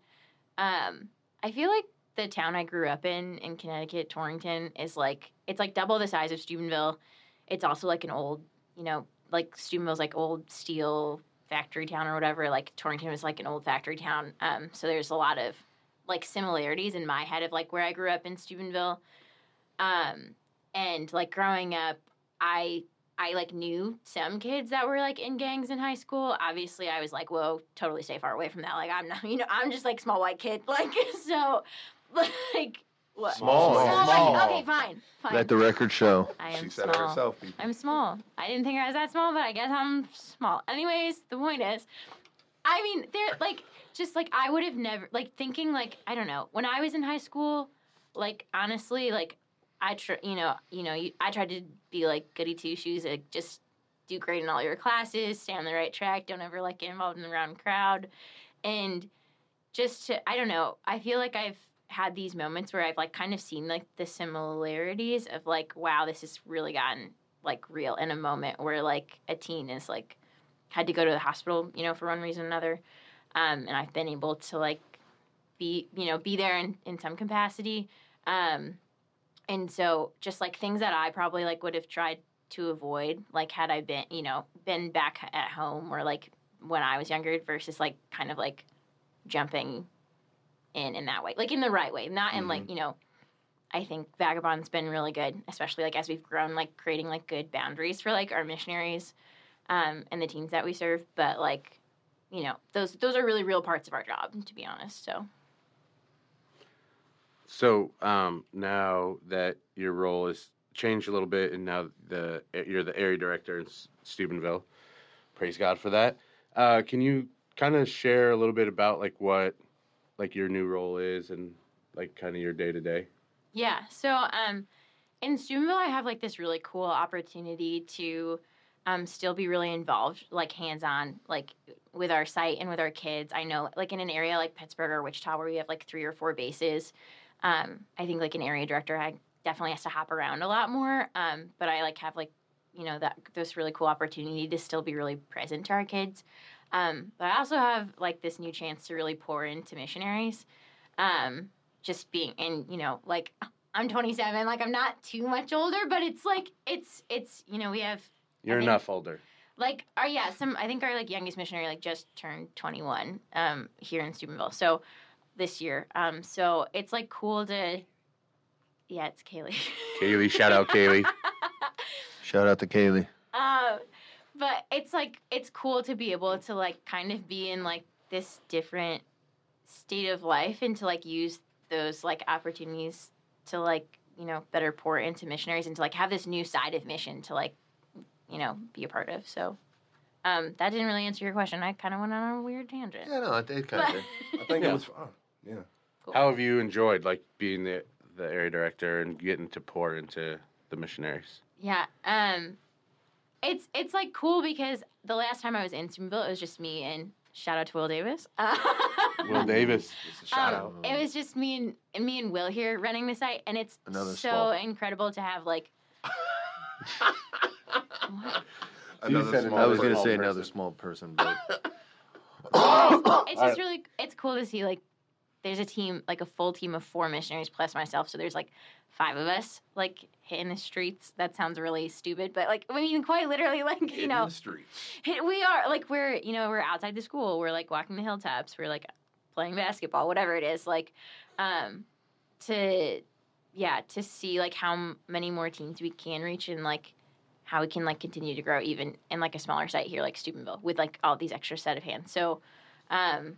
Speaker 6: um, i feel like the town I grew up in in Connecticut, Torrington, is like it's like double the size of Steubenville. It's also like an old, you know, like Steubenville's like old steel factory town or whatever. Like Torrington was like an old factory town. Um, so there's a lot of like similarities in my head of like where I grew up in Steubenville. Um, and like growing up, I I like knew some kids that were like in gangs in high school. Obviously, I was like, whoa, totally stay far away from that. Like I'm not, [LAUGHS] you know, I'm just like small white kid. [LAUGHS] Like so, like what?
Speaker 3: Small.
Speaker 6: Small,
Speaker 4: Small.
Speaker 6: white- okay, fine, fine.
Speaker 3: Let the record show. [LAUGHS]
Speaker 6: I am
Speaker 4: She said
Speaker 6: small.
Speaker 4: it herself, people.
Speaker 6: I'm small. I didn't think I was that small, but I guess I'm small. Anyways, the point is, I mean, they're like, just like I would have never like thinking like I don't know when I was in high school, like honestly, like I tr- you know you know you, I tried to be like goody two shoes, like just do great in all your classes, stay on the right track, don't ever like get involved in the wrong crowd, and just to I don't know, I feel like I've had these moments where I've like kind of seen like the similarities of like wow this has really gotten like real in a moment where like a teen is like had to go to the hospital you know for one reason or another. Um, and I've been able to like be you know be there in, in some capacity. Um, and so just like things that I probably like would have tried to avoid like had I been you know been back at home or like when I was younger versus like kind of like jumping in in that way like in the right way not in like you know I think Vagabond's been really good, especially like as we've grown, like creating like good boundaries for like our missionaries um, and the teams that we serve. But like, you know, those those are really real parts of our job, to be honest. So
Speaker 5: So um, now that your role has changed a little bit, and now the you're the area director in Steubenville, praise God for that. Uh, can you kind of share a little bit about like what like your new role is and like kind of your day to day?
Speaker 6: yeah, so um, in Steubenville, I have like this really cool opportunity to um, still be really involved, like hands on, like with our site and with our kids. I know, like in an area like Pittsburgh or Wichita, where we have like three or four bases. Um, I think like an area director I definitely has to hop around a lot more. Um, but I like have like you know that this really cool opportunity to still be really present to our kids. Um, but I also have like this new chance to really pour into missionaries. Um, just being and you know like [LAUGHS] I'm 27, like I'm not too much older, but it's like it's it's you know we have
Speaker 5: You're
Speaker 6: think-
Speaker 5: enough older.
Speaker 6: like our yeah some I think our like youngest missionary like just turned 21 um here in Steubenville. So this year. Um so it's like cool to yeah, it's Kaylee.
Speaker 5: Kaylee, shout out Kaylee. [LAUGHS]
Speaker 3: Shout out to Kaylee.
Speaker 6: Um, but it's like it's cool to be able to like kind of be in like this different state of life and to like use those like opportunities to like you know better pour into missionaries and to like have this new side of mission to like you know be a part of. So um, that didn't really answer your question. I kind of went on a weird tangent.
Speaker 3: Yeah, no, it, did kind of
Speaker 6: But-
Speaker 3: did. [LAUGHS]
Speaker 4: I think
Speaker 5: Yeah.
Speaker 4: it was fun. Yeah.
Speaker 6: Cool.
Speaker 5: How have you enjoyed like being the the area director and getting to pour into the missionaries?
Speaker 6: Yeah. Um it's it's like cool because the last time I was in Steubenville, it was just me and shout out to Will Davis. [LAUGHS]
Speaker 5: Will Davis.
Speaker 4: Just a shout
Speaker 6: Um,
Speaker 4: out.
Speaker 6: It was just me and and me and Will here running the site, and it's
Speaker 3: Another
Speaker 6: so
Speaker 3: small-
Speaker 6: incredible to have like. [LAUGHS]
Speaker 4: Another
Speaker 5: said
Speaker 4: small
Speaker 3: I was gonna
Speaker 5: small
Speaker 3: say
Speaker 5: person.
Speaker 3: another small person, but [COUGHS]
Speaker 6: It's
Speaker 5: Alright.
Speaker 6: just really it's cool to see like there's a team like a full team of four missionaries plus myself, so there's like five of us like hitting the streets. That sounds really stupid, but like I mean quite literally like you
Speaker 4: in
Speaker 6: know
Speaker 4: the streets.
Speaker 6: hit- [LAUGHS] we are like we're you know we're outside the school we're like walking the hilltops we're like playing basketball whatever it is like um to yeah to see like how many more teams we can reach and like how we can like continue to grow even in like a smaller site here like Steubenville with like all these extra set of hands so um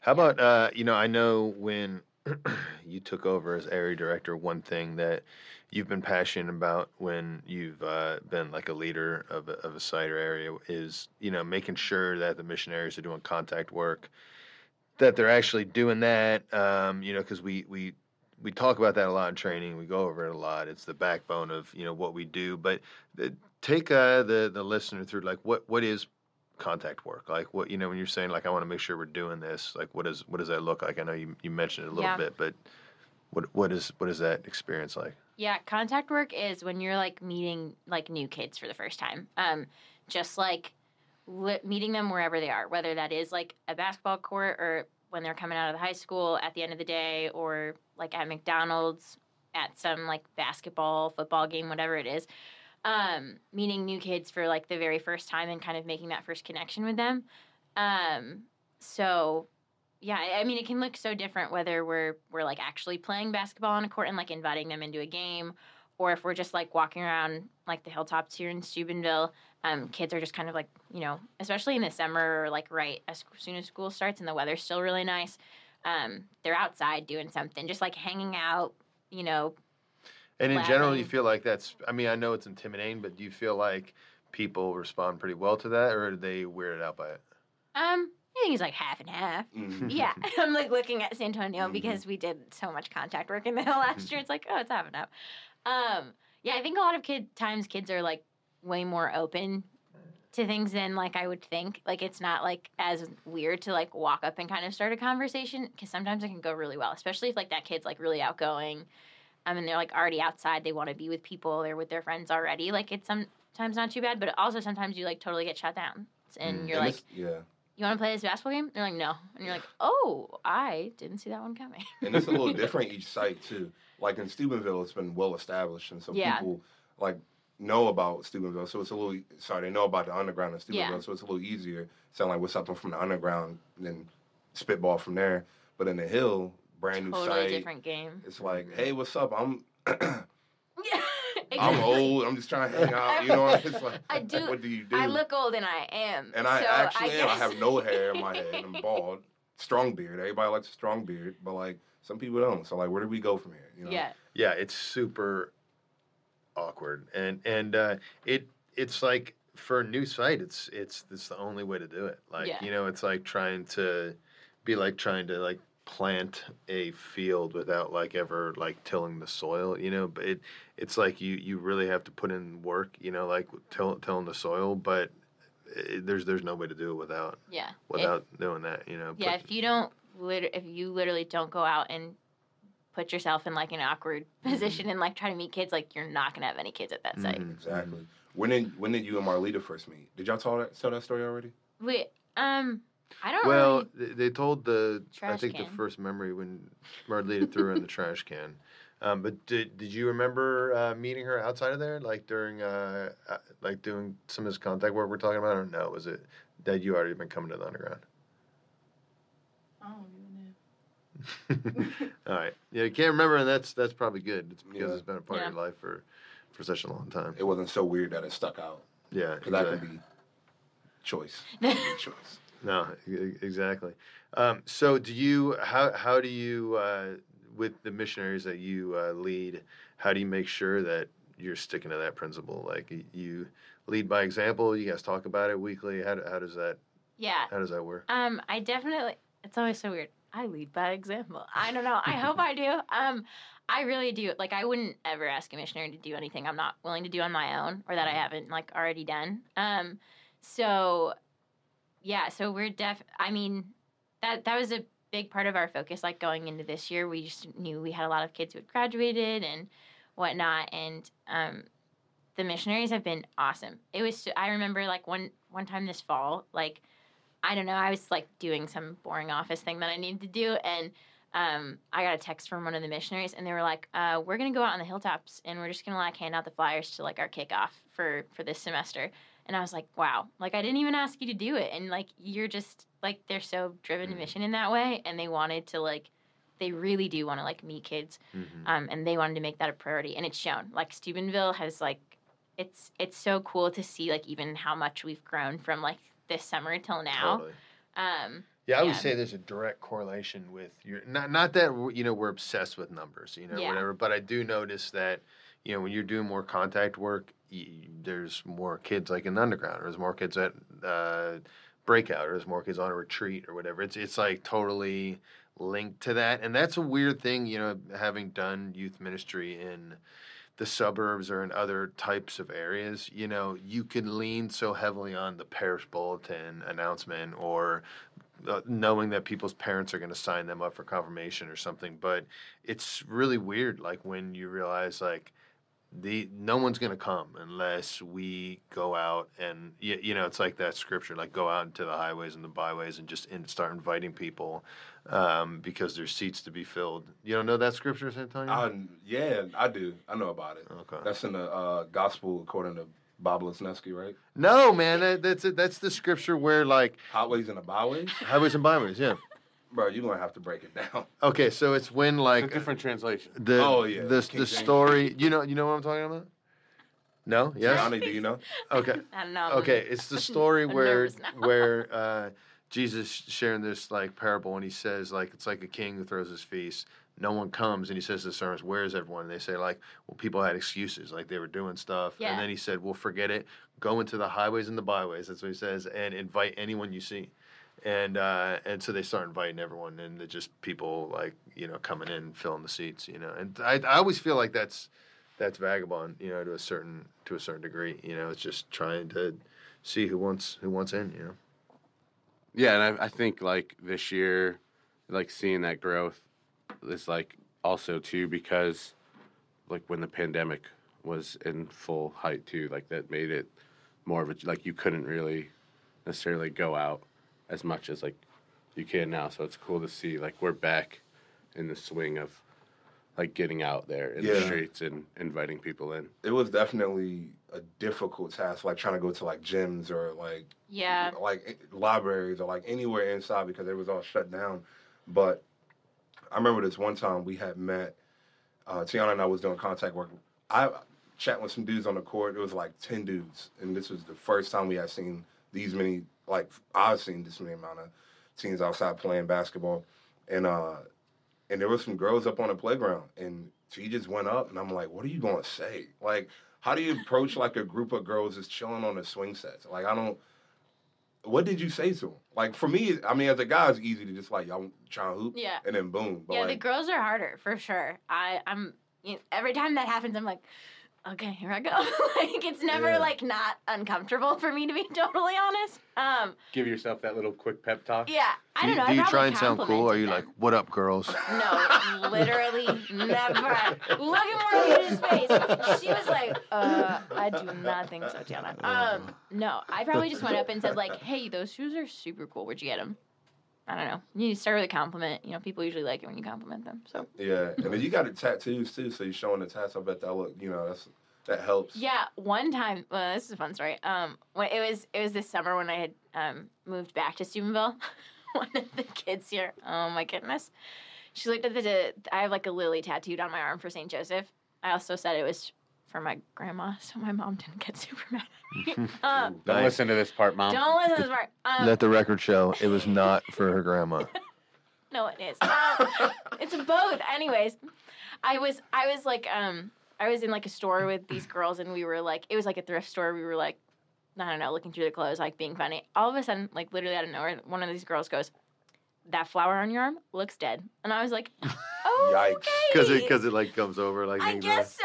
Speaker 3: How about uh, you know, I know when [CLEARS THROAT] you took over as area director, one thing that you've been passionate about when you've uh, been like a leader of a, of a site or area is you know making sure that the missionaries are doing contact work, that they're actually doing that. Um, you know, because we we we talk about that a lot in training. We go over it a lot. It's the backbone of you know what we do. But the, take uh, the the listener through like what what is contact work like what you know when you're saying like i want to make sure we're doing this like what does what does that look like i know you, you mentioned it a little
Speaker 6: Yeah.
Speaker 3: bit but what what is what is that experience like
Speaker 6: Yeah, contact work is when you're like meeting like new kids for the first time. Um, just like li- meeting them wherever they are, whether that is like a basketball court or when they're coming out of the high school at the end of the day, or like at McDonald's at some like basketball, football game, whatever it is. Um, meeting new kids for like the very first time and kind of making that first connection with them. Um, so yeah, I I mean, it can look so different whether we're we're like actually playing basketball on a court and like inviting them into a game, or if we're just like walking around like the hilltops here in Steubenville. Um, kids are just kind of like you know, especially in the summer, or like right as soon as school starts and the weather's still really nice. Um, they're outside doing something, just like hanging out. You know,
Speaker 3: And in general, you feel like that's. I mean, I know it's intimidating, but do you feel like people respond pretty well to that, or are they weirded out by it?
Speaker 6: um, I think it's like half and half.
Speaker 4: Mhm.
Speaker 6: Yeah, [LAUGHS] [LAUGHS] I'm like looking at San Antonio
Speaker 4: Mhm.
Speaker 6: because we did so much contact work in the hill [LAUGHS] last year. It's like, oh, it's half and half. Um, yeah, I think a lot of kid times kids are like way more open to things than like I would think. Like it's not like as weird to like walk up and kind of start a conversation because sometimes it can go really well, especially if like that kid's like really outgoing. Um, and they're like already outside. They want to be with people. They're with their friends already. Like it's sometimes not too bad, but also sometimes you like totally get shut down. And
Speaker 3: Mm.
Speaker 6: you're like,
Speaker 4: yeah.
Speaker 6: you want to play this basketball game? They're like, no. And you're like, [SIGHS] oh, I didn't see that one coming. [LAUGHS]
Speaker 4: and it's a little [LAUGHS] different each site too. Like in Steubenville, it's been well established, and so
Speaker 6: Yeah.
Speaker 4: people like know about Steubenville. So it's a little sorry, they know about the underground in Steubenville,
Speaker 6: Yeah.
Speaker 4: so it's a little easier. Sound like what's something from the underground, and then spitball from there. But in the hill, brand new
Speaker 6: totally
Speaker 4: site,
Speaker 6: different game.
Speaker 4: it's like, hey, what's up? I'm
Speaker 6: Yeah, [LAUGHS]
Speaker 4: I'm old. I'm just trying to hang out. You know, what I mean? it's like,
Speaker 6: I do-
Speaker 4: What do you do?
Speaker 6: I look old and I am.
Speaker 4: and I
Speaker 6: so
Speaker 4: actually am. I have no hair in my head. I'm bald. Strong beard. Everybody likes a strong beard, but like some people don't. So like, where do we go from here? You know?
Speaker 6: Yeah,
Speaker 3: Yeah, it's super awkward, and and uh, it it's like for a new site, it's it's it's the only way to do it. Like
Speaker 6: Yeah.
Speaker 3: you know, it's like trying to be like trying to like plant a field without like ever like tilling the soil. You know, but it it's like you you really have to put in work. You know, like till, tilling the soil, but. It, there's there's no way to do it without
Speaker 6: yeah. If-
Speaker 3: without doing that you know
Speaker 6: yeah,
Speaker 3: But-
Speaker 6: if you don't, lit- if you literally don't go out and put yourself in like an awkward
Speaker 4: Mm-hmm.
Speaker 6: position and like try to meet kids, like you're not gonna have any kids at that site.
Speaker 3: Mhm.
Speaker 4: Exactly. When did when did you and Marlita first meet? Did y'all tell that tell that story already?
Speaker 6: Wait, um, I don't
Speaker 3: Well,
Speaker 6: really.
Speaker 3: they they told the I
Speaker 6: Trash
Speaker 3: think the first memory when Marlita threw her in the [LAUGHS] trash can. Um, but did did you remember uh, meeting her outside of there, like during uh, uh, like doing some of this contact work we're talking about, or no? Was it that you already been coming to the underground? [LAUGHS] All right, yeah, you can't remember, and that's that's probably good. It's because
Speaker 4: Yeah.
Speaker 3: it's been a part
Speaker 6: Yeah.
Speaker 3: of your life for for such a long time.
Speaker 4: It wasn't so weird that it stuck out.
Speaker 3: Yeah,
Speaker 4: Because that
Speaker 3: exactly.
Speaker 4: could be choice. [LAUGHS] choice.
Speaker 3: No, exactly. Um, so, do you how how do you uh, with the missionaries that you uh, lead? How do you make sure that you're sticking to that principle? Like you lead by example. You guys talk about it weekly. How, how does that
Speaker 6: yeah,
Speaker 3: how does that work?
Speaker 6: Um, I definitely. It's always so weird. I lead by example. I don't know. I hope I do. [LAUGHS] Um, I really do. Like, I wouldn't ever ask a missionary to do anything I'm not willing to do on my own or that I haven't like already done. Um, so yeah. So we're def. I mean, that that was a big part of our focus. Like going into this year, we just knew we had a lot of kids who had graduated and whatnot, and um, the missionaries have been awesome. It was. I remember like one one time this fall, like. I don't know. I was like doing some boring office thing that I needed to do, and um, I got a text from one of the missionaries, and they were like, uh, "We're gonna go out on the hilltops, and we're just gonna like hand out the flyers to like our kickoff for for this semester." And I was like, "Wow!" Like I didn't even ask you to do it, and like you're just like they're so driven to
Speaker 3: Mhm.
Speaker 6: mission in that way, and they wanted to like, they really do want to like meet kids,
Speaker 3: Mm-hmm.
Speaker 6: um, and they wanted to make that a priority, and it's shown. Like Steubenville has like, it's it's so cool to see like even how much we've grown from like this summer till now.
Speaker 3: Totally.
Speaker 6: Um,
Speaker 3: Yeah, I would
Speaker 6: Yeah.
Speaker 3: say there's a direct correlation with your not not that you know we're obsessed with numbers, you know,
Speaker 6: Yeah.
Speaker 3: whatever. But I do notice that you know when you're doing more contact work, y- there's more kids like in the underground, or there's more kids at uh, breakout, or there's more kids on a retreat, or whatever. It's it's like totally linked to that, and that's a weird thing, you know, having done youth ministry in the suburbs or in other types of areas, you know, you can lean so heavily on the parish bulletin announcement or uh, knowing that people's parents are going to sign them up for confirmation or something. But it's really weird, like when you realize, like, the no one's going to come unless we go out and you, you know it's like that scripture like go out into the highways and the byways and just in, start inviting people um, because there's seats to be filled you don't know that scripture San Antonio?
Speaker 4: I, yeah, I do. I know about it.
Speaker 3: okay
Speaker 4: That's in the uh, gospel according to Bob Lesniewski, right?
Speaker 3: no man that, that's it that's the scripture where like
Speaker 4: Highways and the byways.
Speaker 3: highways and byways yeah
Speaker 4: Bro, you're gonna have to break it down. [LAUGHS]
Speaker 3: okay so it's when
Speaker 5: It's a
Speaker 3: like
Speaker 5: different translation.
Speaker 3: the
Speaker 4: Oh, yeah,
Speaker 3: the,
Speaker 4: King
Speaker 3: the
Speaker 4: James.
Speaker 3: story you know you know what I'm talking about no yes
Speaker 4: Johnny, do you know? [LAUGHS]
Speaker 3: okay
Speaker 6: I don't know.
Speaker 3: Okay, it's the story [LAUGHS]
Speaker 6: I'm
Speaker 3: where
Speaker 6: nervous now.
Speaker 3: where uh, Jesus sharing this like parable, and he says like it's like a king who throws his feast. No one comes, and he says to the servants, "Where's everyone?" And they say like, "Well, people had excuses, like they were doing stuff."
Speaker 6: Yeah.
Speaker 3: And then he said, "Well, forget it. Go into the highways and the byways." That's what he says, and invite anyone you see. And uh, and so they start inviting everyone, and they're just people like you know coming in, filling the seats, you know. And I I always feel like that's that's vagabond, you know, to a certain to a certain degree. You know, it's just trying to see who wants who wants in. You know.
Speaker 5: Yeah, and I, I think like this year, like seeing that growth is like also too because like when the pandemic was in full height too, like that made it more of a like you couldn't really necessarily go out as much as like you can now. So it's cool to see like we're back in the swing of like getting out there in the streets and inviting people in.
Speaker 4: It was definitely a difficult task, like trying to go to like gyms or like
Speaker 6: yeah.
Speaker 4: like libraries or like anywhere inside because it was all shut down. But I remember this one time we had met. Uh, Tiana and I was doing contact work. I chatting with some dudes on the court. It was like ten dudes, and this was the first time we had seen these many. Like I've seen this many amount of teams outside playing basketball, and uh, and there was some girls up on the playground, and she just went up, and I'm like, what are you gonna say? Like, how do you approach like a group of girls that's chilling on the swing sets? Like, I don't. What did you say to them? Like for me, I mean, as a guy, it's easy to just like y'all trying to hoop,
Speaker 6: Yeah.
Speaker 4: and then boom. But
Speaker 6: Yeah, the girls are harder for sure. I, I'm you know, every time that happens, I'm like, okay, here I go. [LAUGHS] like it's never
Speaker 4: Yeah.
Speaker 6: like not uncomfortable for me to be [LAUGHS] totally honest. Um,
Speaker 5: Give yourself that little quick pep talk.
Speaker 6: yeah, I
Speaker 3: do
Speaker 6: don't
Speaker 3: you,
Speaker 6: know.
Speaker 3: do
Speaker 6: I
Speaker 3: you try and sound cool? Or are you
Speaker 6: them.
Speaker 3: like, "What up, girls"?
Speaker 6: No, literally never. Look at Marlita's face. She was like, uh, I do not think so, Tiana. Um, no, I probably just went up and said like, hey, those shoes are super cool. Where'd you get them? I don't know. You start with a compliment. You know, people usually like it when you compliment them. So
Speaker 4: yeah, and then you got the tattoos too, so you're showing the tats. I bet that look, you know, that's that helps.
Speaker 6: yeah, one time. Well, this is a fun story. Um, when it was it was this summer when I had um moved back to Steubenville. [LAUGHS] one of the kids here. Oh my goodness. She looked at the. I have like a lily tattooed on my arm for Saint Joseph. I also said it was for my grandma, so my mom didn't get super [LAUGHS] mad at me. [LAUGHS] um,
Speaker 5: Don't listen to this part, mom.
Speaker 6: don't listen to this part. Um,
Speaker 3: Let the record show it was not for her grandma. [LAUGHS]
Speaker 6: No, it is. Um, it's both. Anyways, I was I was like um I was in like a store with these girls and we were like it was like a thrift store. We were like I don't know, looking through the clothes, like being funny. All of a sudden, like literally out of nowhere, one of these girls goes, "That flower on your arm looks dead," and I was like, "Oh,
Speaker 4: Yikes.
Speaker 6: okay."
Speaker 3: Because it because it like comes over like.
Speaker 6: I
Speaker 3: things
Speaker 6: guess so.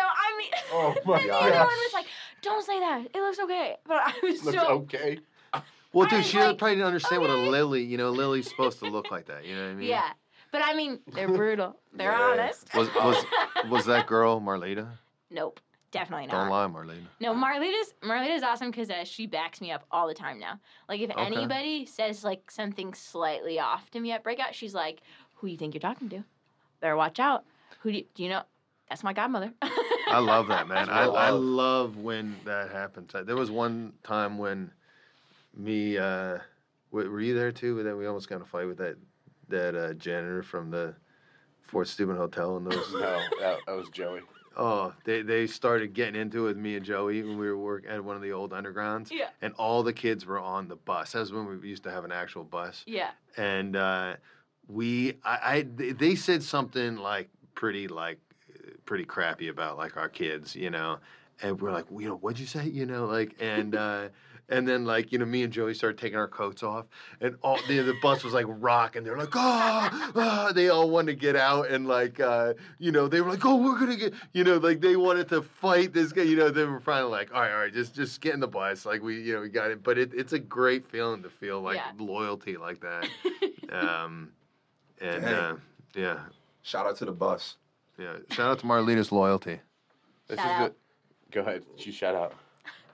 Speaker 6: I mean,
Speaker 4: Oh my
Speaker 6: and the other one was like, "Don't say that. It looks okay." But I was
Speaker 5: Looks
Speaker 6: so
Speaker 5: okay.
Speaker 3: Well,
Speaker 6: I
Speaker 3: dude, she
Speaker 6: like,
Speaker 3: probably didn't understand what a
Speaker 6: okay.
Speaker 3: lily. You know, lily's supposed to look like that. You know what I mean?
Speaker 6: yeah. But I mean, they're brutal. [LAUGHS] They're
Speaker 4: Yeah.
Speaker 6: honest.
Speaker 3: Was was [LAUGHS] was that girl Marlita?
Speaker 6: nope, definitely not.
Speaker 3: Don't lie, Marlita.
Speaker 6: No, Marlita's Marlita's awesome because uh, she backs me up all the time now. Like if
Speaker 3: Okay.
Speaker 6: anybody says like something slightly off to me at breakout, she's like, "Who do you think you're talking to? Better watch out. Who do you, do you know? That's my godmother."
Speaker 3: I love that, man. I,
Speaker 4: Love.
Speaker 3: I love when that happens. There was one time when me, uh, were you there too? That we almost got in a fight with that that uh, janitor from the Fort Steuben Hotel and those.
Speaker 5: No, that, that was Joey.
Speaker 3: Oh, they they started getting into it with me and Joey when we were working at one of the old undergrounds,
Speaker 6: yeah,
Speaker 3: and all the kids were on the bus. That was when we used to have an actual bus,
Speaker 6: yeah,
Speaker 3: and uh, we I, I they- they said something like pretty like pretty crappy about like our kids, you know, and we're like, you know, what'd you say, you know, like and. [LAUGHS] uh And then, like you know, me and Joey started taking our coats off, and all the the bus was like rock, and they're like, oh, ah," they all wanted to get out, and like, uh, you know, they were like, oh, we're gonna get, you know, like they wanted to fight this guy, you know. They were finally like, all right, all right, just just get in the bus, like we, you know, we got it. But it, it's a great feeling to feel like
Speaker 6: Yeah.
Speaker 3: loyalty like that. [LAUGHS] Um, and
Speaker 4: Dang.
Speaker 3: uh, yeah,
Speaker 4: Shout out to the bus.
Speaker 3: Yeah. Shout out to Marlita's loyalty.
Speaker 5: This
Speaker 6: Shout
Speaker 5: is
Speaker 6: out.
Speaker 5: the Go ahead. You shout out.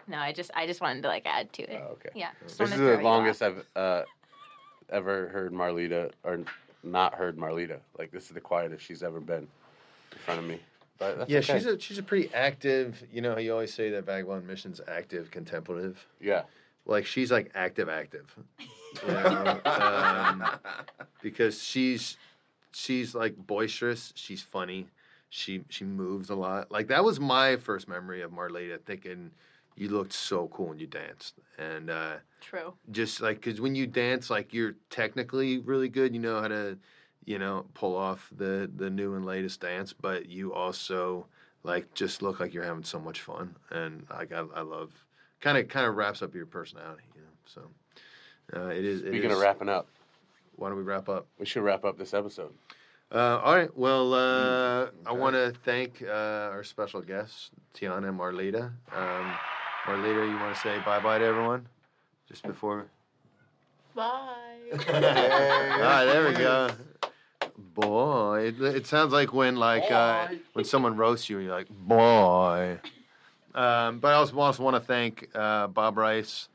Speaker 6: No, I just I just wanted to like add to it.
Speaker 5: Oh, okay.
Speaker 6: Yeah. just
Speaker 5: This
Speaker 6: wanted
Speaker 5: is
Speaker 6: to
Speaker 5: the
Speaker 6: throw you
Speaker 5: longest
Speaker 6: off.
Speaker 5: I've uh, ever heard Marlita or not heard Marlita. Like this is the quietest she's ever been in front of me. But that's
Speaker 3: Yeah,
Speaker 5: okay.
Speaker 3: she's a she's a pretty active. You know, how you always say that Vagabond Mission's active, contemplative.
Speaker 5: yeah.
Speaker 3: Like she's like active, active. [LAUGHS] You know, um, because she's she's like boisterous. She's funny. She she moves a lot. Like that was my first memory of Marlita. Thinking you looked so cool when you danced, and uh,
Speaker 6: True.
Speaker 3: just like because when you dance, like you're technically really good. You know how to, you know, pull off the the new and latest dance, but you also like just look like you're having so much fun, and like I, I love kind of kind of wraps up your personality, you know. So uh, it is. it
Speaker 5: Speaking
Speaker 3: is-
Speaker 5: of wrapping up,
Speaker 3: why don't we wrap up?
Speaker 5: we should wrap up this episode.
Speaker 3: Uh, all right. Well, uh, I want to thank uh, our special guests, Tiana and Marlita. Um, Marlita, you want to say bye bye to everyone just before?
Speaker 6: Bye. [LAUGHS]
Speaker 3: All right, there we go. Boy, it, it sounds like when like uh, when someone roasts you, you're like boy. Um, but I also, also want to thank uh, Bob Rice,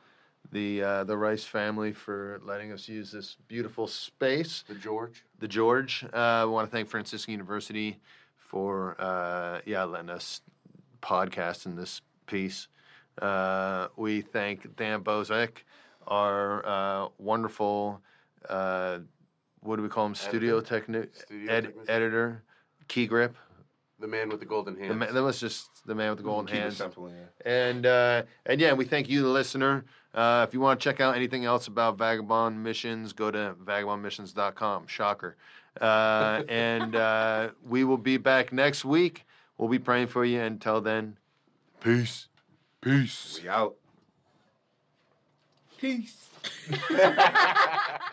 Speaker 3: the uh, the Rice family for letting us use this beautiful space.
Speaker 5: The George.
Speaker 3: The George. Uh, we want to thank Franciscan University for uh, yeah letting us podcast in this piece. Uh, we thank Dan Bozek, our uh, wonderful, uh, what do we call him? Studio techni-
Speaker 5: Studio
Speaker 3: ed-
Speaker 5: technician.
Speaker 3: editor, key grip.
Speaker 5: The man with the golden hands.
Speaker 3: The man, that was just the man with the golden
Speaker 4: Keep
Speaker 3: hands.
Speaker 4: it simple, yeah.
Speaker 3: And uh, and yeah, we thank you, the listener. Uh, if you want to check out anything else about Vagabond Missions, go to vagabondmissions.com. Shocker. Uh, [LAUGHS] and uh, we will be back next week. We'll be praying for you. Until then, peace. Peace.
Speaker 4: We out.
Speaker 5: Peace. [LAUGHS]